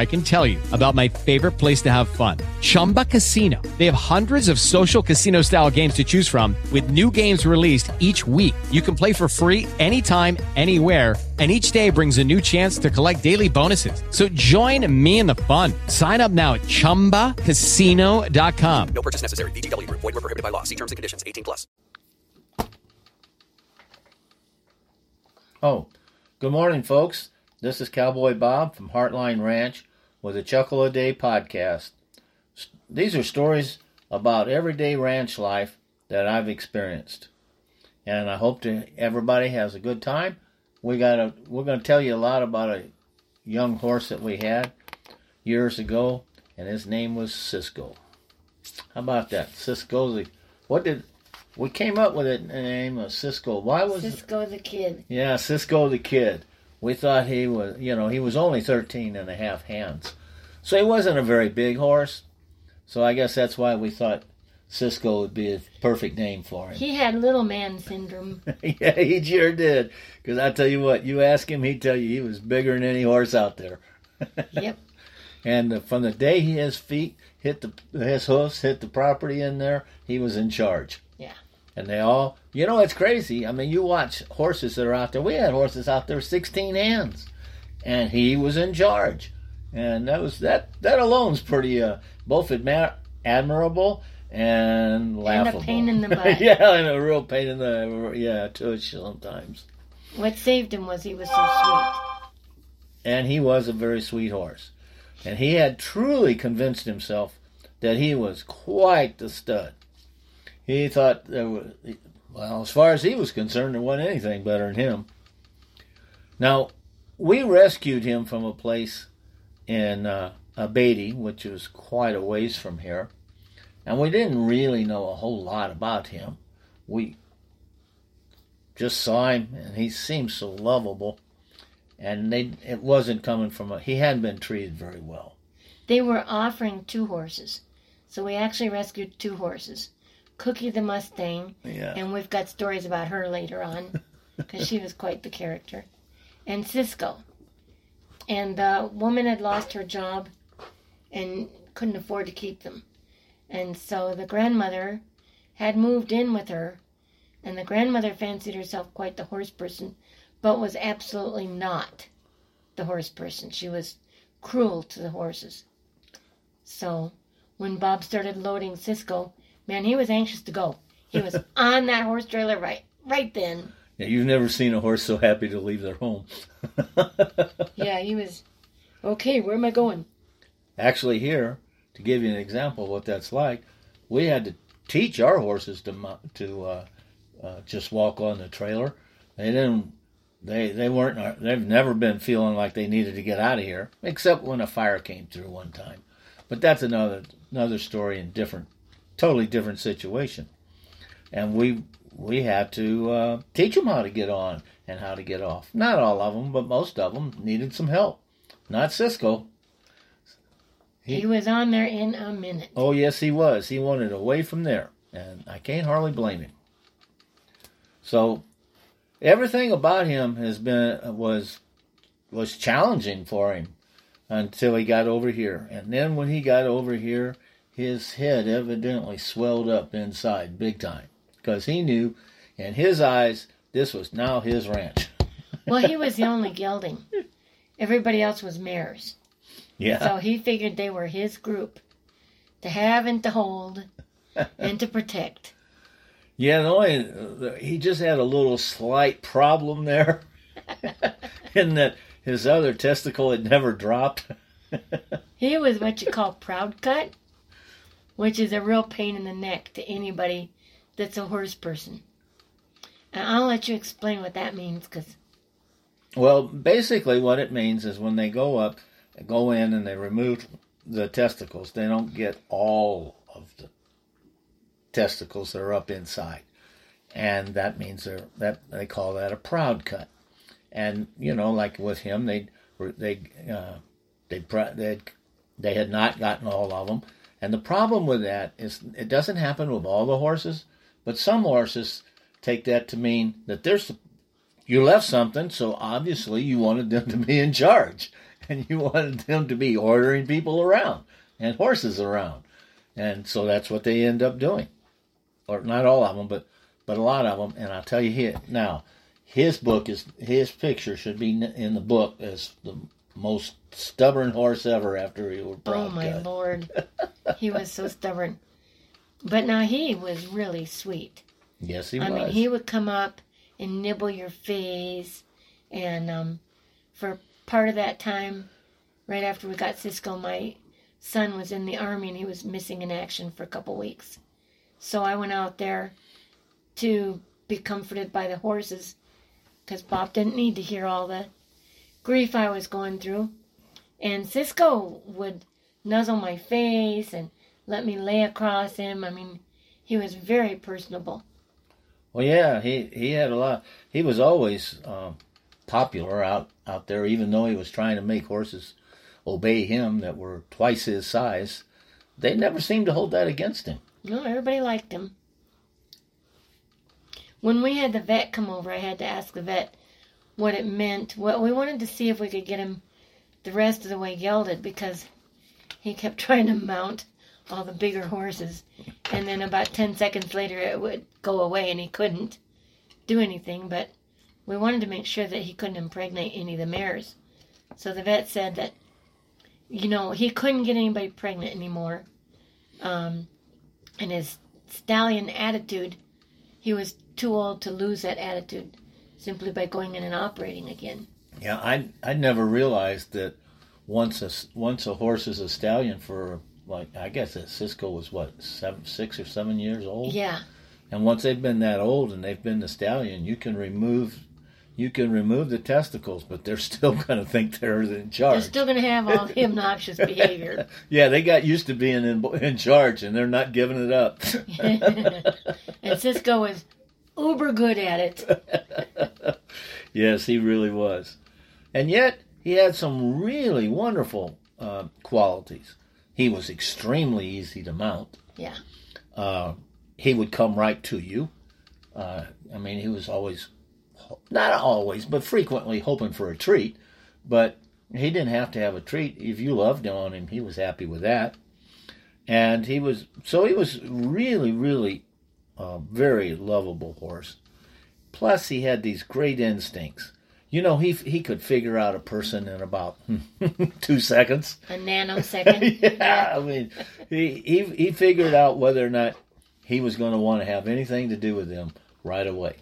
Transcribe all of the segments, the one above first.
I can tell you about my favorite place to have fun. Chumba Casino. They have hundreds of social casino style games to choose from with new games released each week. You can play for free anytime, anywhere and each day brings a new chance to collect daily bonuses. So join me in the fun. Sign up now at ChumbaCasino.com. No purchase necessary. VGW Group. Void were prohibited by law. See terms and conditions. 18 plus. Oh, good morning, folks. This is Cowboy Bob from Heartline Ranch with a Chuckle a Day podcast. These are stories about everyday ranch life that I've experienced, and I hope to everybody has a good time. We got a we're going to tell you a lot about a young horse that we had years ago, and his name was Cisco. How about that, Cisco? What did we came up with it name of Cisco? Why was? Cisco the kid. Yeah, Cisco the Kid. We thought he was, you know, he was only 13 and a half hands. So he wasn't a very big horse. So I guess that's why we thought Cisco would be a perfect name for him. He had little man syndrome. yeah, he sure did. Because I tell you what, you ask him, he'd tell you he was bigger than any horse out there. yep. And uh, from the day his feet hit the, his hoofs hit the property in there, he was in charge. Yeah. And they all, you know, it's crazy. I mean, you watch horses that are out there. We had horses out there 16 hands, and he was in charge. And that was that. That alone's pretty, uh, both admirable and laughable. And a pain in the butt. yeah, and a real pain in the yeah tush sometimes. What saved him was he was so sweet. And he was a very sweet horse, and he had truly convinced himself that he was quite the stud. He thought there was, well, as far as he was concerned, there wasn't anything better than him. Now, we rescued him from a place in uh, Beatty, which was quite a ways from here, and we didn't really know a whole lot about him. We just saw him, and he seemed so lovable, and they it wasn't coming from a he hadn't been treated very well. They were offering two horses. So we actually rescued two horses. Cookie the Mustang, Yeah. and we've got stories about her later on because she was quite the character. And Cisco. And the woman had lost her job and couldn't afford to keep them. And so the grandmother had moved in with her, and the grandmother fancied herself quite the horse person, but was absolutely not the horse person. She was cruel to the horses. So when Bob started loading Cisco, man, he was anxious to go. He was on that horse trailer right right then. Yeah, you've never seen a horse so happy to leave their home. Yeah, he was okay, where am I going? Actually, here to give you an example of what that's like, we had to teach our horses to to uh, uh, just walk on the trailer. They didn't. They they weren't. They've never been feeling like they needed to get out of here, except when a fire came through one time. But that's another another story and different, totally different situation. And we we had to uh, teach them how to get on and how to get off. Not all of them, but most of them needed some help. Not Cisco. He was on there in a minute. Oh yes, he was. He wanted away from there, and I can't hardly blame him. So, everything about him has been was was challenging for him until he got over here, and then when he got over here, his head evidently swelled up inside big time because he knew, in his eyes, this was now his ranch. Well, he was the only gelding. Everybody else was mares. Yeah. So he figured they were his group to have and to hold and to protect. Yeah, the only he just had a little slight problem there, in that his other testicle had never dropped. He was what you call proud cut, which is a real pain in the neck to anybody that's a horse person. And I'll let you explain what that means because Well, basically, what it means is when they go up, go in, and they remove the testicles, they don't get all of the testicles that are up inside, and that means they're that they call that a proud cut. And you know, like with him, they they uh, they they they had not gotten all of them, and the problem with that is it doesn't happen with all the horses, but some horses take that to mean that there's you left something, so obviously you wanted them to be in charge, and you wanted them to be ordering people around and horses around, and so that's what they end up doing, or not all of them, but but a lot of them. And I'll tell you here now, his book is his picture should be in the book as the most stubborn horse ever after he was oh my cut. lord, he was so stubborn. But now he was really sweet. Yes, he I was. I mean, he would come up and nibble your face, and um, for part of that time, right after we got Cisco, my son was in the army and he was missing in action for a couple weeks. So I went out there to be comforted by the horses because Bob didn't need to hear all the grief I was going through. And Cisco would nuzzle my face and let me lay across him. I mean, he was very personable. Well, yeah, he he had a lot. He was always um, popular out out there, even though he was trying to make horses obey him that were twice his size. They never seemed to hold that against him. No, everybody liked him. When we had the vet come over, I had to ask the vet what it meant. Well, we wanted to see if we could get him the rest of the way gelded because he kept trying to mount all the bigger horses. And then about 10 seconds later, it would go away and he couldn't do anything. But we wanted to make sure that he couldn't impregnate any of the mares. So the vet said that, you know, he couldn't get anybody pregnant anymore. Um, and his stallion attitude, he was too old to lose that attitude simply by going in and operating again. Yeah, I I never realized that once a once a horse is a stallion for like I guess that Cisco was what seven, six or seven years old. Yeah, And once they've been that old and they've been the stallion, you can remove you can remove the testicles, but they're still going to think they're in charge. they're still going to have all the obnoxious behavior. Yeah, they got used to being in in charge, and they're not giving it up. and Cisco was uber good at it. yes, he really was, and yet he had some really wonderful uh, qualities. He was extremely easy to mount. Yeah. Uh, he would come right to you. Uh, I mean, he was always, not always, but frequently hoping for a treat. But he didn't have to have a treat. If you loved on him, he was happy with that. And he was, so he was really, really a very lovable horse. Plus, he had these great instincts. You know, he he could figure out a person in about two seconds. A nanosecond. yeah, I mean, he, he he figured out whether or not he was going to want to have anything to do with them right away,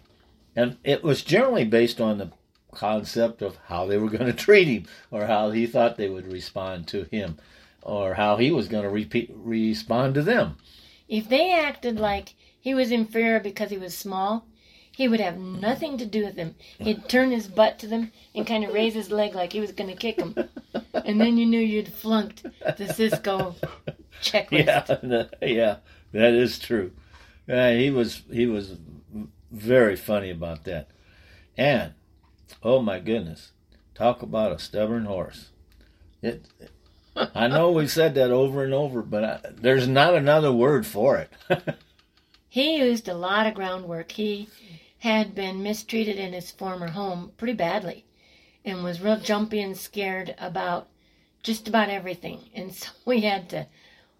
and it was generally based on the concept of how they were going to treat him, or how he thought they would respond to him, or how he was going to repeat, respond to them. If they acted like he was inferior because he was small, he would have nothing to do with them. He'd turn his butt to them and kind of raise his leg like he was going to kick them. And then you knew you'd flunked the Cisco checklist. Yeah, yeah, that is true. Uh, he was he was very funny about that, and oh my goodness, talk about a stubborn horse. It. I know we said that over and over, but I, there's not another word for it. He used a lot of groundwork. He had been mistreated in his former home pretty badly and was real jumpy and scared about just about everything. And so we had to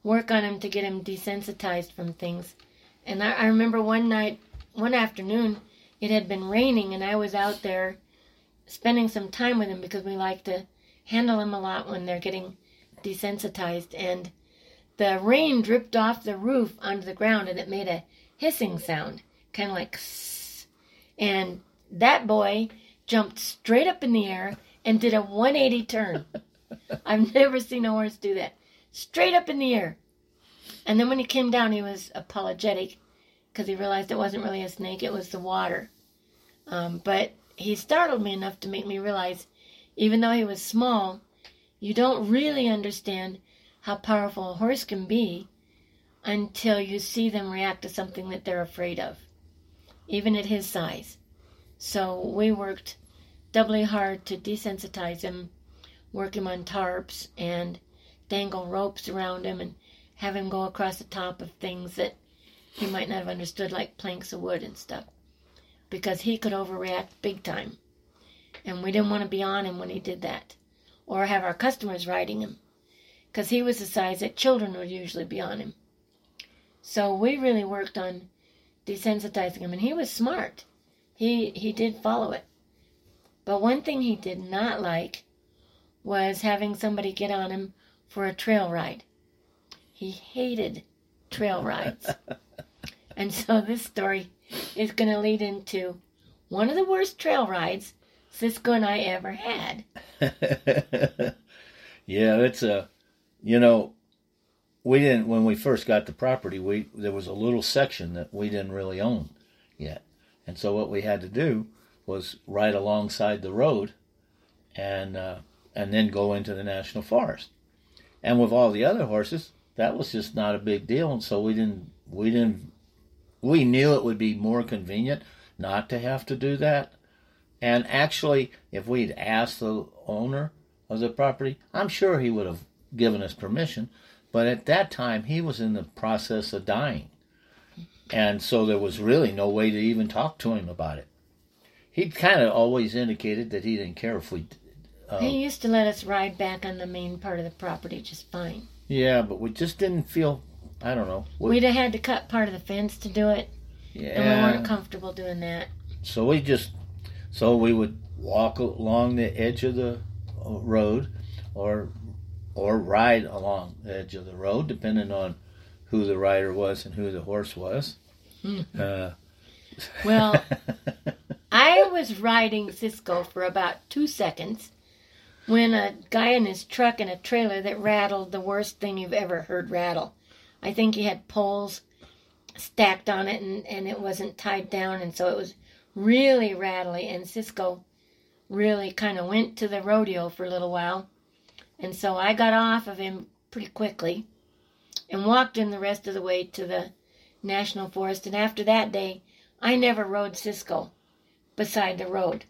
work on him to get him desensitized from things. And I, I remember one night, one afternoon, it had been raining and I was out there spending some time with him because we like to handle him a lot when they're getting desensitized. And the rain dripped off the roof onto the ground and it made a hissing sound, kind of like sss. And that boy jumped straight up in the air and did a 180 turn. I've never seen a horse do that. Straight up in the air. And then when he came down, he was apologetic because he realized it wasn't really a snake, it was the water. Um, but he startled me enough to make me realize, even though he was small, you don't really understand how powerful a horse can be until you see them react to something that they're afraid of, even at his size. So we worked doubly hard to desensitize him, work him on tarps, and dangle ropes around him and have him go across the top of things that he might not have understood, like planks of wood and stuff, because he could overreact big time. And we didn't want to be on him when he did that, or have our customers riding him, because he was the size that children would usually be on him. So we really worked on desensitizing him, and he was smart. He he did follow it. But one thing he did not like was having somebody get on him for a trail ride. He hated trail rides. and so this story is going to lead into one of the worst trail rides Cisco and I ever had. yeah, it's a, you know, we didn't when we first got the property. We there was a little section that we didn't really own yet, and so what we had to do was ride alongside the road, and uh, and then go into the national forest. And with all the other horses, that was just not a big deal, and so we didn't we didn't we knew it would be more convenient not to have to do that. And actually, if we'd asked the owner of the property, I'm sure he would have given us permission. But at that time, he was in the process of dying. And so there was really no way to even talk to him about it. He kind of always indicated that he didn't care if we. Uh, he used to let us ride back on the main part of the property just fine. Yeah, but we just didn't feel. I don't know. We, We'd have had to cut part of the fence to do it, yeah. and we weren't comfortable doing that. So we just, so we would walk along the edge of the uh, road, or, or ride along the edge of the road, depending on who the rider was and who the horse was. Uh, Well, I was riding Cisco for about two seconds when a guy in his truck and a trailer that rattled the worst thing you've ever heard rattle. I think he had poles stacked on it and, and it wasn't tied down, and so it was really rattly. And Cisco really kind of went to the rodeo for a little while. And so I got off of him pretty quickly and walked him the rest of the way to the national forest. And after that day, I never rode Cisco beside the road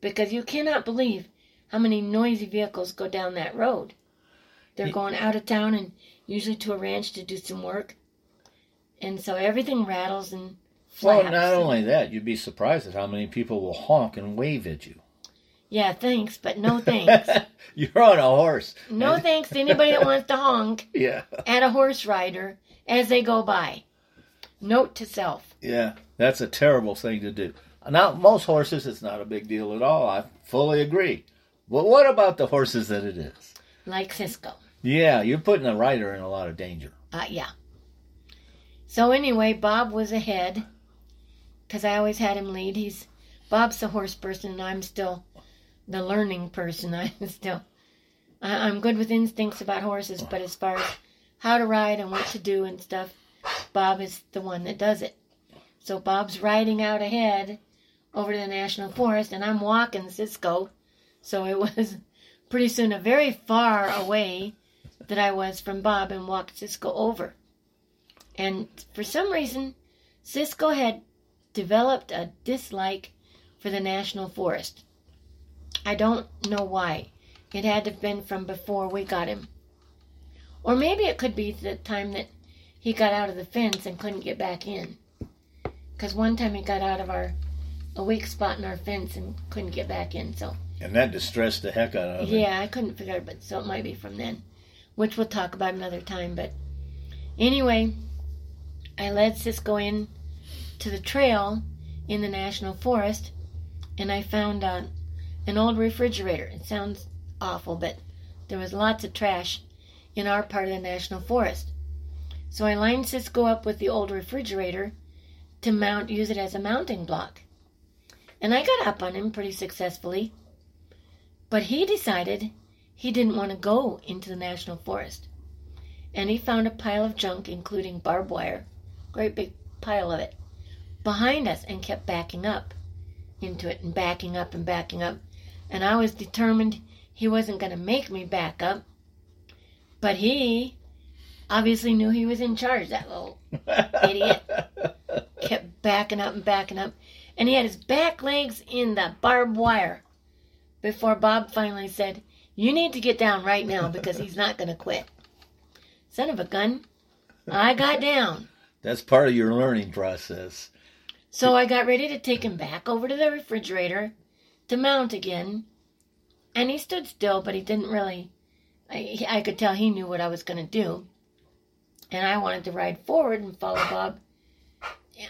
because you cannot believe how many noisy vehicles go down that road. They're going out of town and usually to a ranch to do some work. And so everything rattles and flaps. well, not only that, you'd be surprised at how many people will honk and wave at you. Yeah, thanks, but no thanks. You're on a horse. no thanks to anybody that wants to honk Yeah. at a horse rider as they go by. Note to self. Yeah, that's a terrible thing to do. Now, most horses, it's not a big deal at all. I fully agree. But what about the horses that it is? Like Cisco. Yeah, you're putting a rider in a lot of danger. Uh, yeah. So anyway, Bob was ahead because I always had him lead. He's Bob's the horse person, and I'm still the learning person. I'm still I, I'm good with instincts about horses, but as far as how to ride and what to do and stuff, Bob is the one that does it. So Bob's riding out ahead over to the national forest, and I'm walking Cisco. So it was pretty soon a very far away that I was from Bob and walked Cisco over. And for some reason, Cisco had developed a dislike for the national forest. I don't know why. It had to have been from before we got him. Or maybe it could be the time that he got out of the fence and couldn't get back in. Because one time he got out of our a weak spot in our fence and couldn't get back in. So And that distressed the heck out of him. yeah, I couldn't figure it, but so it might be from then, which we'll talk about another time. But anyway, I led Cisco in to the trail in the national forest, and I found uh, an old refrigerator. It sounds awful, but there was lots of trash in our part of the national forest. So I lined Cisco up with the old refrigerator to mount, use it as a mounting block. And I got up on him pretty successfully. But he decided he didn't want to go into the national forest. And he found a pile of junk, including barbed wire, great big pile of it behind us and kept backing up into it and backing up and backing up. And I was determined he wasn't going to make me back up. But he obviously knew he was in charge, that little idiot. Kept backing up and backing up. And he had his back legs in the barbed wire before Bob finally said, You need to get down right now because he's not going to quit. Son of a gun. I got down. That's part of your learning process. So I got ready to take him back over to the refrigerator to mount again. And he stood still, but he didn't really. I, I could tell he knew what I was going to do. And I wanted to ride forward and follow Bob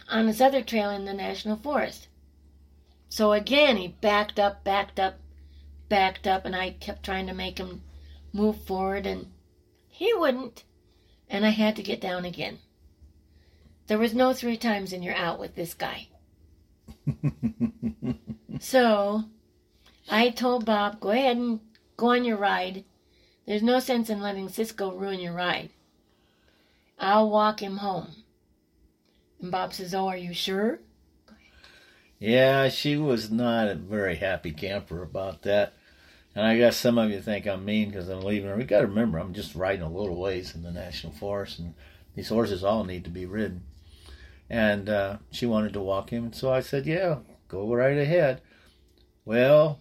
on this other trail in the national forest. So again, he backed up, backed up, backed up, and I kept trying to make him move forward, and he wouldn't. And I had to get down again. There was no three times and you're out with this guy. so I told Bob, go ahead and go on your ride. There's no sense in letting Cisco ruin your ride. I'll walk him home. And Bob says, Oh, are you sure? Yeah, she was not a very happy camper about that. And I guess some of you think I'm mean because I'm leaving her. We got to remember, I'm just riding a little ways in the national forest, and these horses all need to be ridden. And uh, she wanted to walk him, so I said, "Yeah, go right ahead." Well,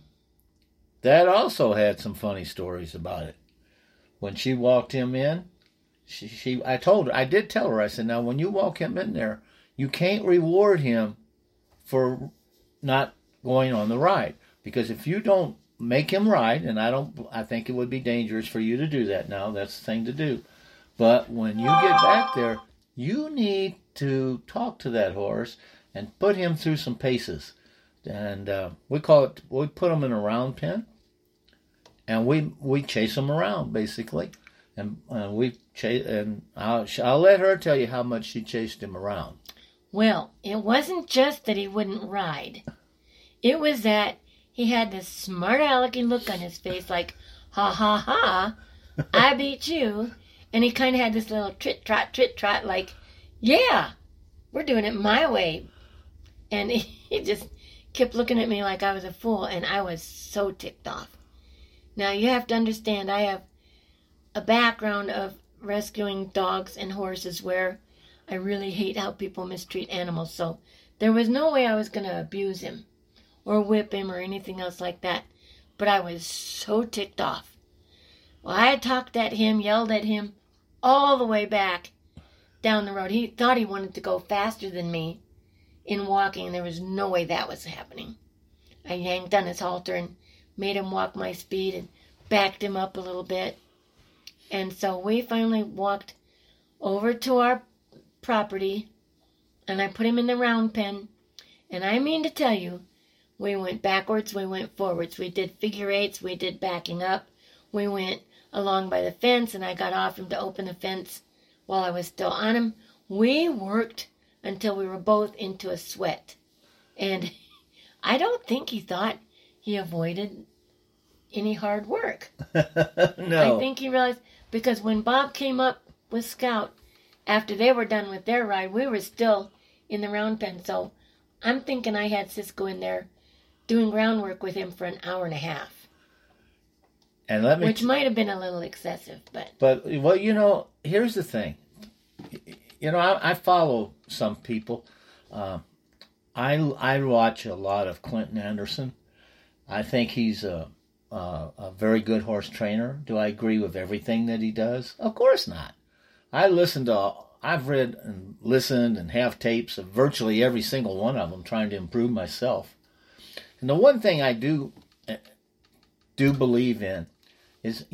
that also had some funny stories about it. When she walked him in, she, she I told her, I did tell her, I said, "Now, when you walk him in there, you can't reward him for not going on the ride because if you don't make him ride, and I don't, I think it would be dangerous for you to do that now. That's the thing to do. But when you get back there, you need to talk to that horse and put him through some paces. And uh, we call it, we put him in a round pen, and we we chase him around basically, and uh, we chase. And I'll I'll let her tell you how much she chased him around. Well, it wasn't just that he wouldn't ride. It was that he had this smart alecky look on his face like, ha ha ha, I beat you. And he kind of had this little trit trot, trit trot, like, yeah, we're doing it my way. And he, just kept looking at me like I was a fool, and I was so ticked off. Now, you have to understand, I have a background of rescuing dogs and horses where I really hate how people mistreat animals, so there was no way I was going to abuse him or whip him or anything else like that. But I was so ticked off. Well, I talked at him, yelled at him all the way back down the road. He thought he wanted to go faster than me in walking, there was no way that was happening. I yanked on his halter and made him walk my speed and backed him up a little bit. And so we finally walked over to our property and I put him in the round pen. And I mean to tell you, we went backwards, we went forwards. We did figure eights, we did backing up. We went along by the fence, and I got off him to open the fence while I was still on him. We worked until we were both into a sweat. And I don't think he thought he avoided any hard work. no, I think he realized because when Bob came up with Scout after they were done with their ride, we were still in the round pen. So I'm thinking I had Cisco in there doing groundwork with him for an hour and a half, and let me which might have been a little excessive, but But well, you know, here's the thing. You know, I, I follow some people. Uh, I I watch a lot of Clinton Anderson. I think he's a, a a very good horse trainer. Do I agree with everything that he does? Of course not. I listen to. I've read and listened and have tapes of virtually every single one of them, trying to improve myself. And the one thing I do do believe in is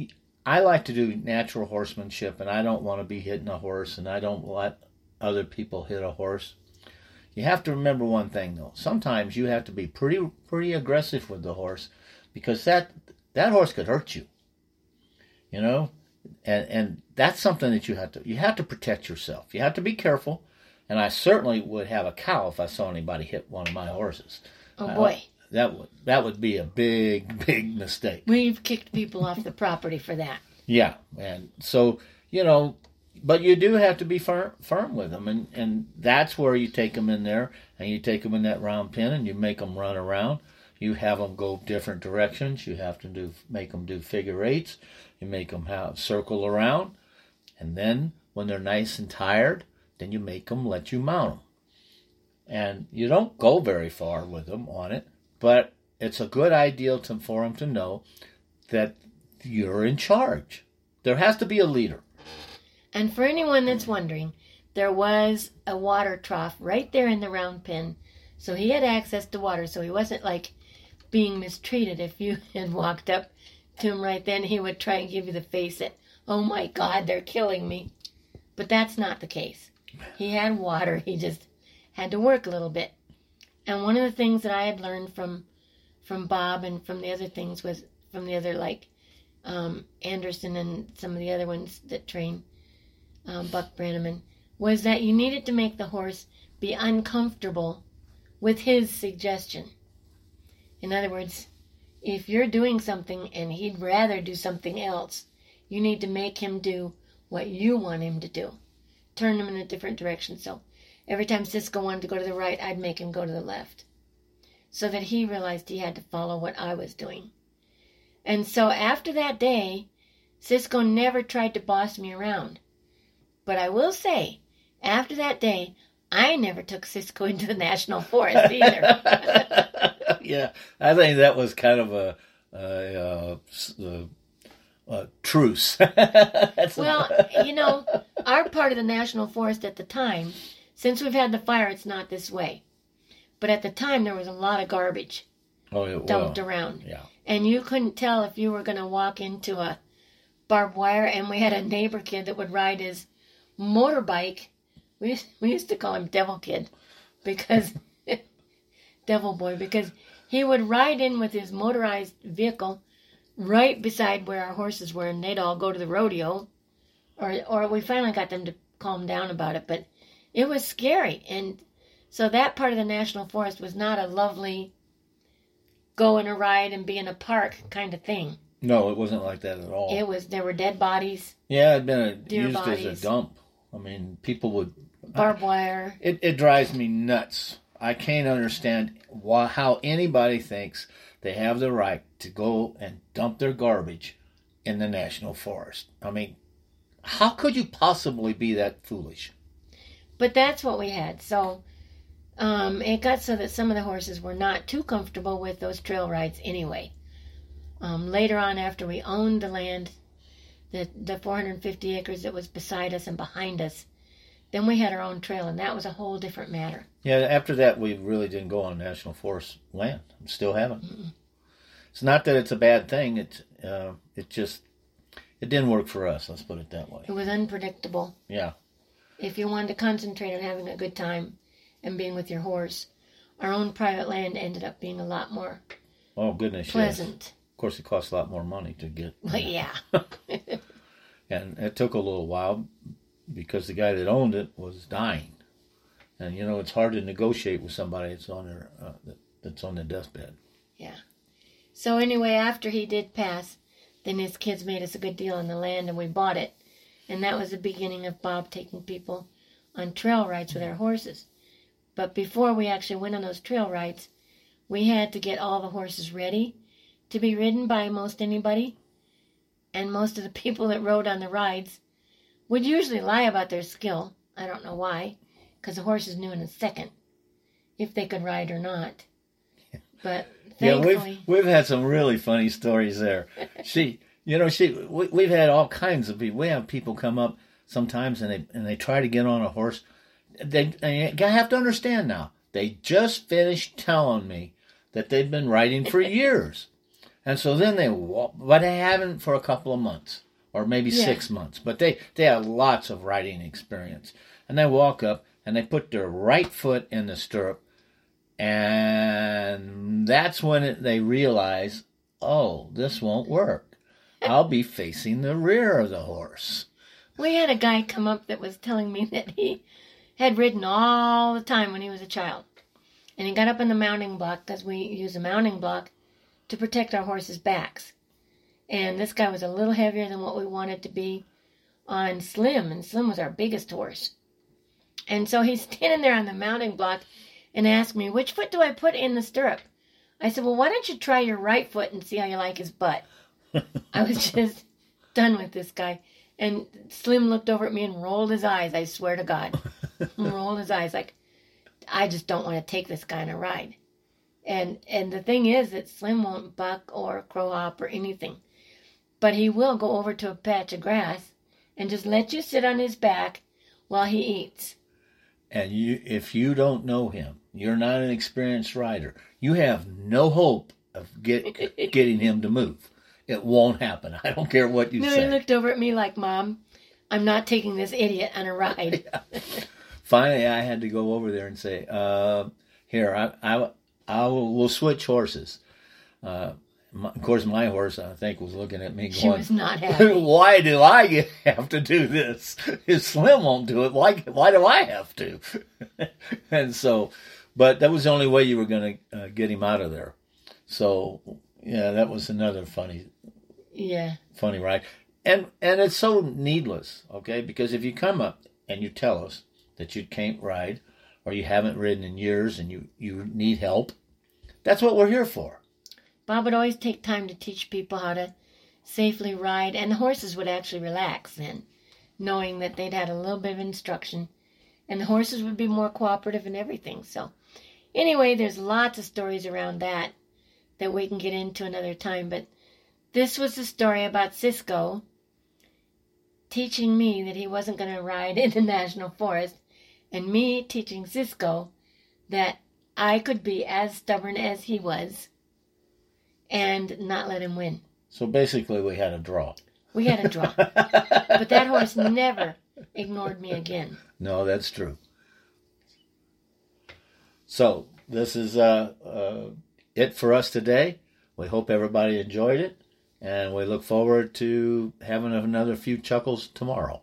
I like to do natural horsemanship, and I don't want to be hitting a horse, and I don't let other people hit a horse. You have to remember one thing though. Sometimes you have to be pretty pretty aggressive with the horse because that that horse could hurt you. You know? And and that's something that you have to you have to protect yourself. You have to be careful. And I certainly would have a cow if I saw anybody hit one of my horses. oh boy, That would that would be a big big mistake. we've kicked people off the property for that. Yeah, and so you know, but you do have to be firm, firm with them, and and that's where you take them in there, and you take them in that round pen, and you make them run around. You have them go different directions. You have to do make them do figure eights. You make them have circle around, and then when they're nice and tired, then you make them let you mount them. And you don't go very far with them on it, but it's a good idea to, for them to know that you're in charge. There has to be a leader. And for anyone that's wondering, there was a water trough right there in the round pen. So he had access to water, so he wasn't like being mistreated. If you had walked up to him right then, he would try and give you the face that, oh my God, they're killing me. But that's not the case. He had water, he just had to work a little bit. And one of the things that I had learned from from Bob and from the other things was from the other like um, Anderson and some of the other ones that train um, Buck Brannaman was that you needed to make the horse be uncomfortable with his suggestion. In other words, if you're doing something and he'd rather do something else, you need to make him do what you want him to do. Turn him in a different direction. So every time Cisco wanted to go to the right, I'd make him go to the left. So that he realized he had to follow what I was doing. And so after that day, Cisco never tried to boss me around. But I will say, after that day, I never took Cisco into the national forest either. yeah, I think that was kind of a, a, uh, a, a truce. well, you know, our part of the national forest at the time, since we've had the fire, it's not this way. But at the time, there was a lot of garbage oh, it, dumped well, around. Yeah. And you couldn't tell if you were going to walk into a barbed wire. And we had a neighbor kid that would ride his motorbike. We used, we used to call him Devil Kid because Devil Boy because he would ride in with his motorized vehicle right beside where our horses were, and they'd all go to the rodeo. Or or we finally got them to calm down about it, but it was scary. And so that part of the national forest was not a lovely go in a ride and be in a park kind of thing. No, it wasn't like that at all. It was there were dead bodies, yeah, it'd been a, used as a dump. I mean, people would. barbed wire. It, it drives me nuts. I can't understand why, how anybody thinks they have the right to go and dump their garbage in the national forest. I mean, how could you possibly be that foolish? But that's what we had. So um, it got so that some of the horses were not too comfortable with those trail rides anyway. Um, later on, after we owned the land, the, the 450 acres that was beside us and behind us, then we had our own trail, and that was a whole different matter. Yeah, after that, we really didn't go on national forest land. Still haven't. It's not that it's a bad thing. It's uh, it just it didn't work for us. Let's put it that way. It was unpredictable. Yeah. If you wanted to concentrate on having a good time and being with your horse, our own private land ended up being a lot more Oh goodness. Yes. pleasant. Of course, it costs a lot more money to get. But yeah, and it took a little while because the guy that owned it was dying, and you know it's hard to negotiate with somebody that's on their uh, that's on their deathbed. yeah. So anyway, after he did pass, then his kids made us a good deal on the land, and we bought it, and that was the beginning of Bob taking people on trail rides with our horses. But before we actually went on those trail rides, we had to get all the horses ready to be ridden by most anybody. And most of the people that rode on the rides would usually lie about their skill. I don't know why, because the horses knew in a second if they could ride or not. But Yeah, we've we've had some really funny stories there. she, you know, she we, we've had all kinds of people. We have people come up sometimes and they and they try to get on a horse. They, they I have to understand now. They just finished telling me that they've been riding for years, and so then they walk, but they haven't for a couple of months or maybe Yeah. six months. But they they have lots of riding experience, and they walk up and they put their right foot in the stirrup and that's when it, they realize, oh, this won't work. I'll be facing the rear of the horse. we had a guy come up that was telling me that he had ridden all the time when he was a child. And he got up in the mounting block because we use a mounting block to protect our horses' backs. And this guy was a little heavier than what we wanted to be on Slim, and Slim was our biggest horse. And so he's standing there on the mounting block and asked me, Which foot do I put in the stirrup? I said, Well, why don't you try your right foot and see how you like his butt? I was just done with this guy. And Slim looked over at me and rolled his eyes, I swear to God. rolled his eyes like, I just don't want to take this guy on a ride. And and the thing is that Slim won't buck or crow hop or anything. But he will go over to a patch of grass and just let you sit on his back while he eats. And you, if you don't know him, you're not an experienced rider. You have no hope of get, getting him to move. It won't happen. I don't care what you say. No, he looked over at me like, Mom, I'm not taking this idiot on a ride. Finally, I had to go over there and say, uh, "Here, I, I, I will we'll switch horses." Uh, my, of course, my horse, I think, was looking at me Going, She was not happy. why do I have to do this? If Slim won't do it, why, why do I have to? and so, but that was the only way you were going to uh, get him out of there. So, yeah, that was another funny, Yeah. funny ride. And, and it's so needless, okay? Because if you come up and you tell us that you can't ride or you haven't ridden in years and you, you need help, that's what we're here for. Bob would always take time to teach people how to safely ride, and the horses would actually relax then, knowing that they'd had a little bit of instruction, and the horses would be more cooperative and everything. So, anyway, there's lots of stories around that that we can get into another time, but this was the story about Cisco teaching me that he wasn't going to ride in the national forest, and me teaching Cisco that I could be as stubborn as he was and not let him win. So basically, we had a draw. We had a draw. but that horse never ignored me again. No, that's true. So this is uh, uh, it for us today. We hope everybody enjoyed it, and we look forward to having another few chuckles tomorrow.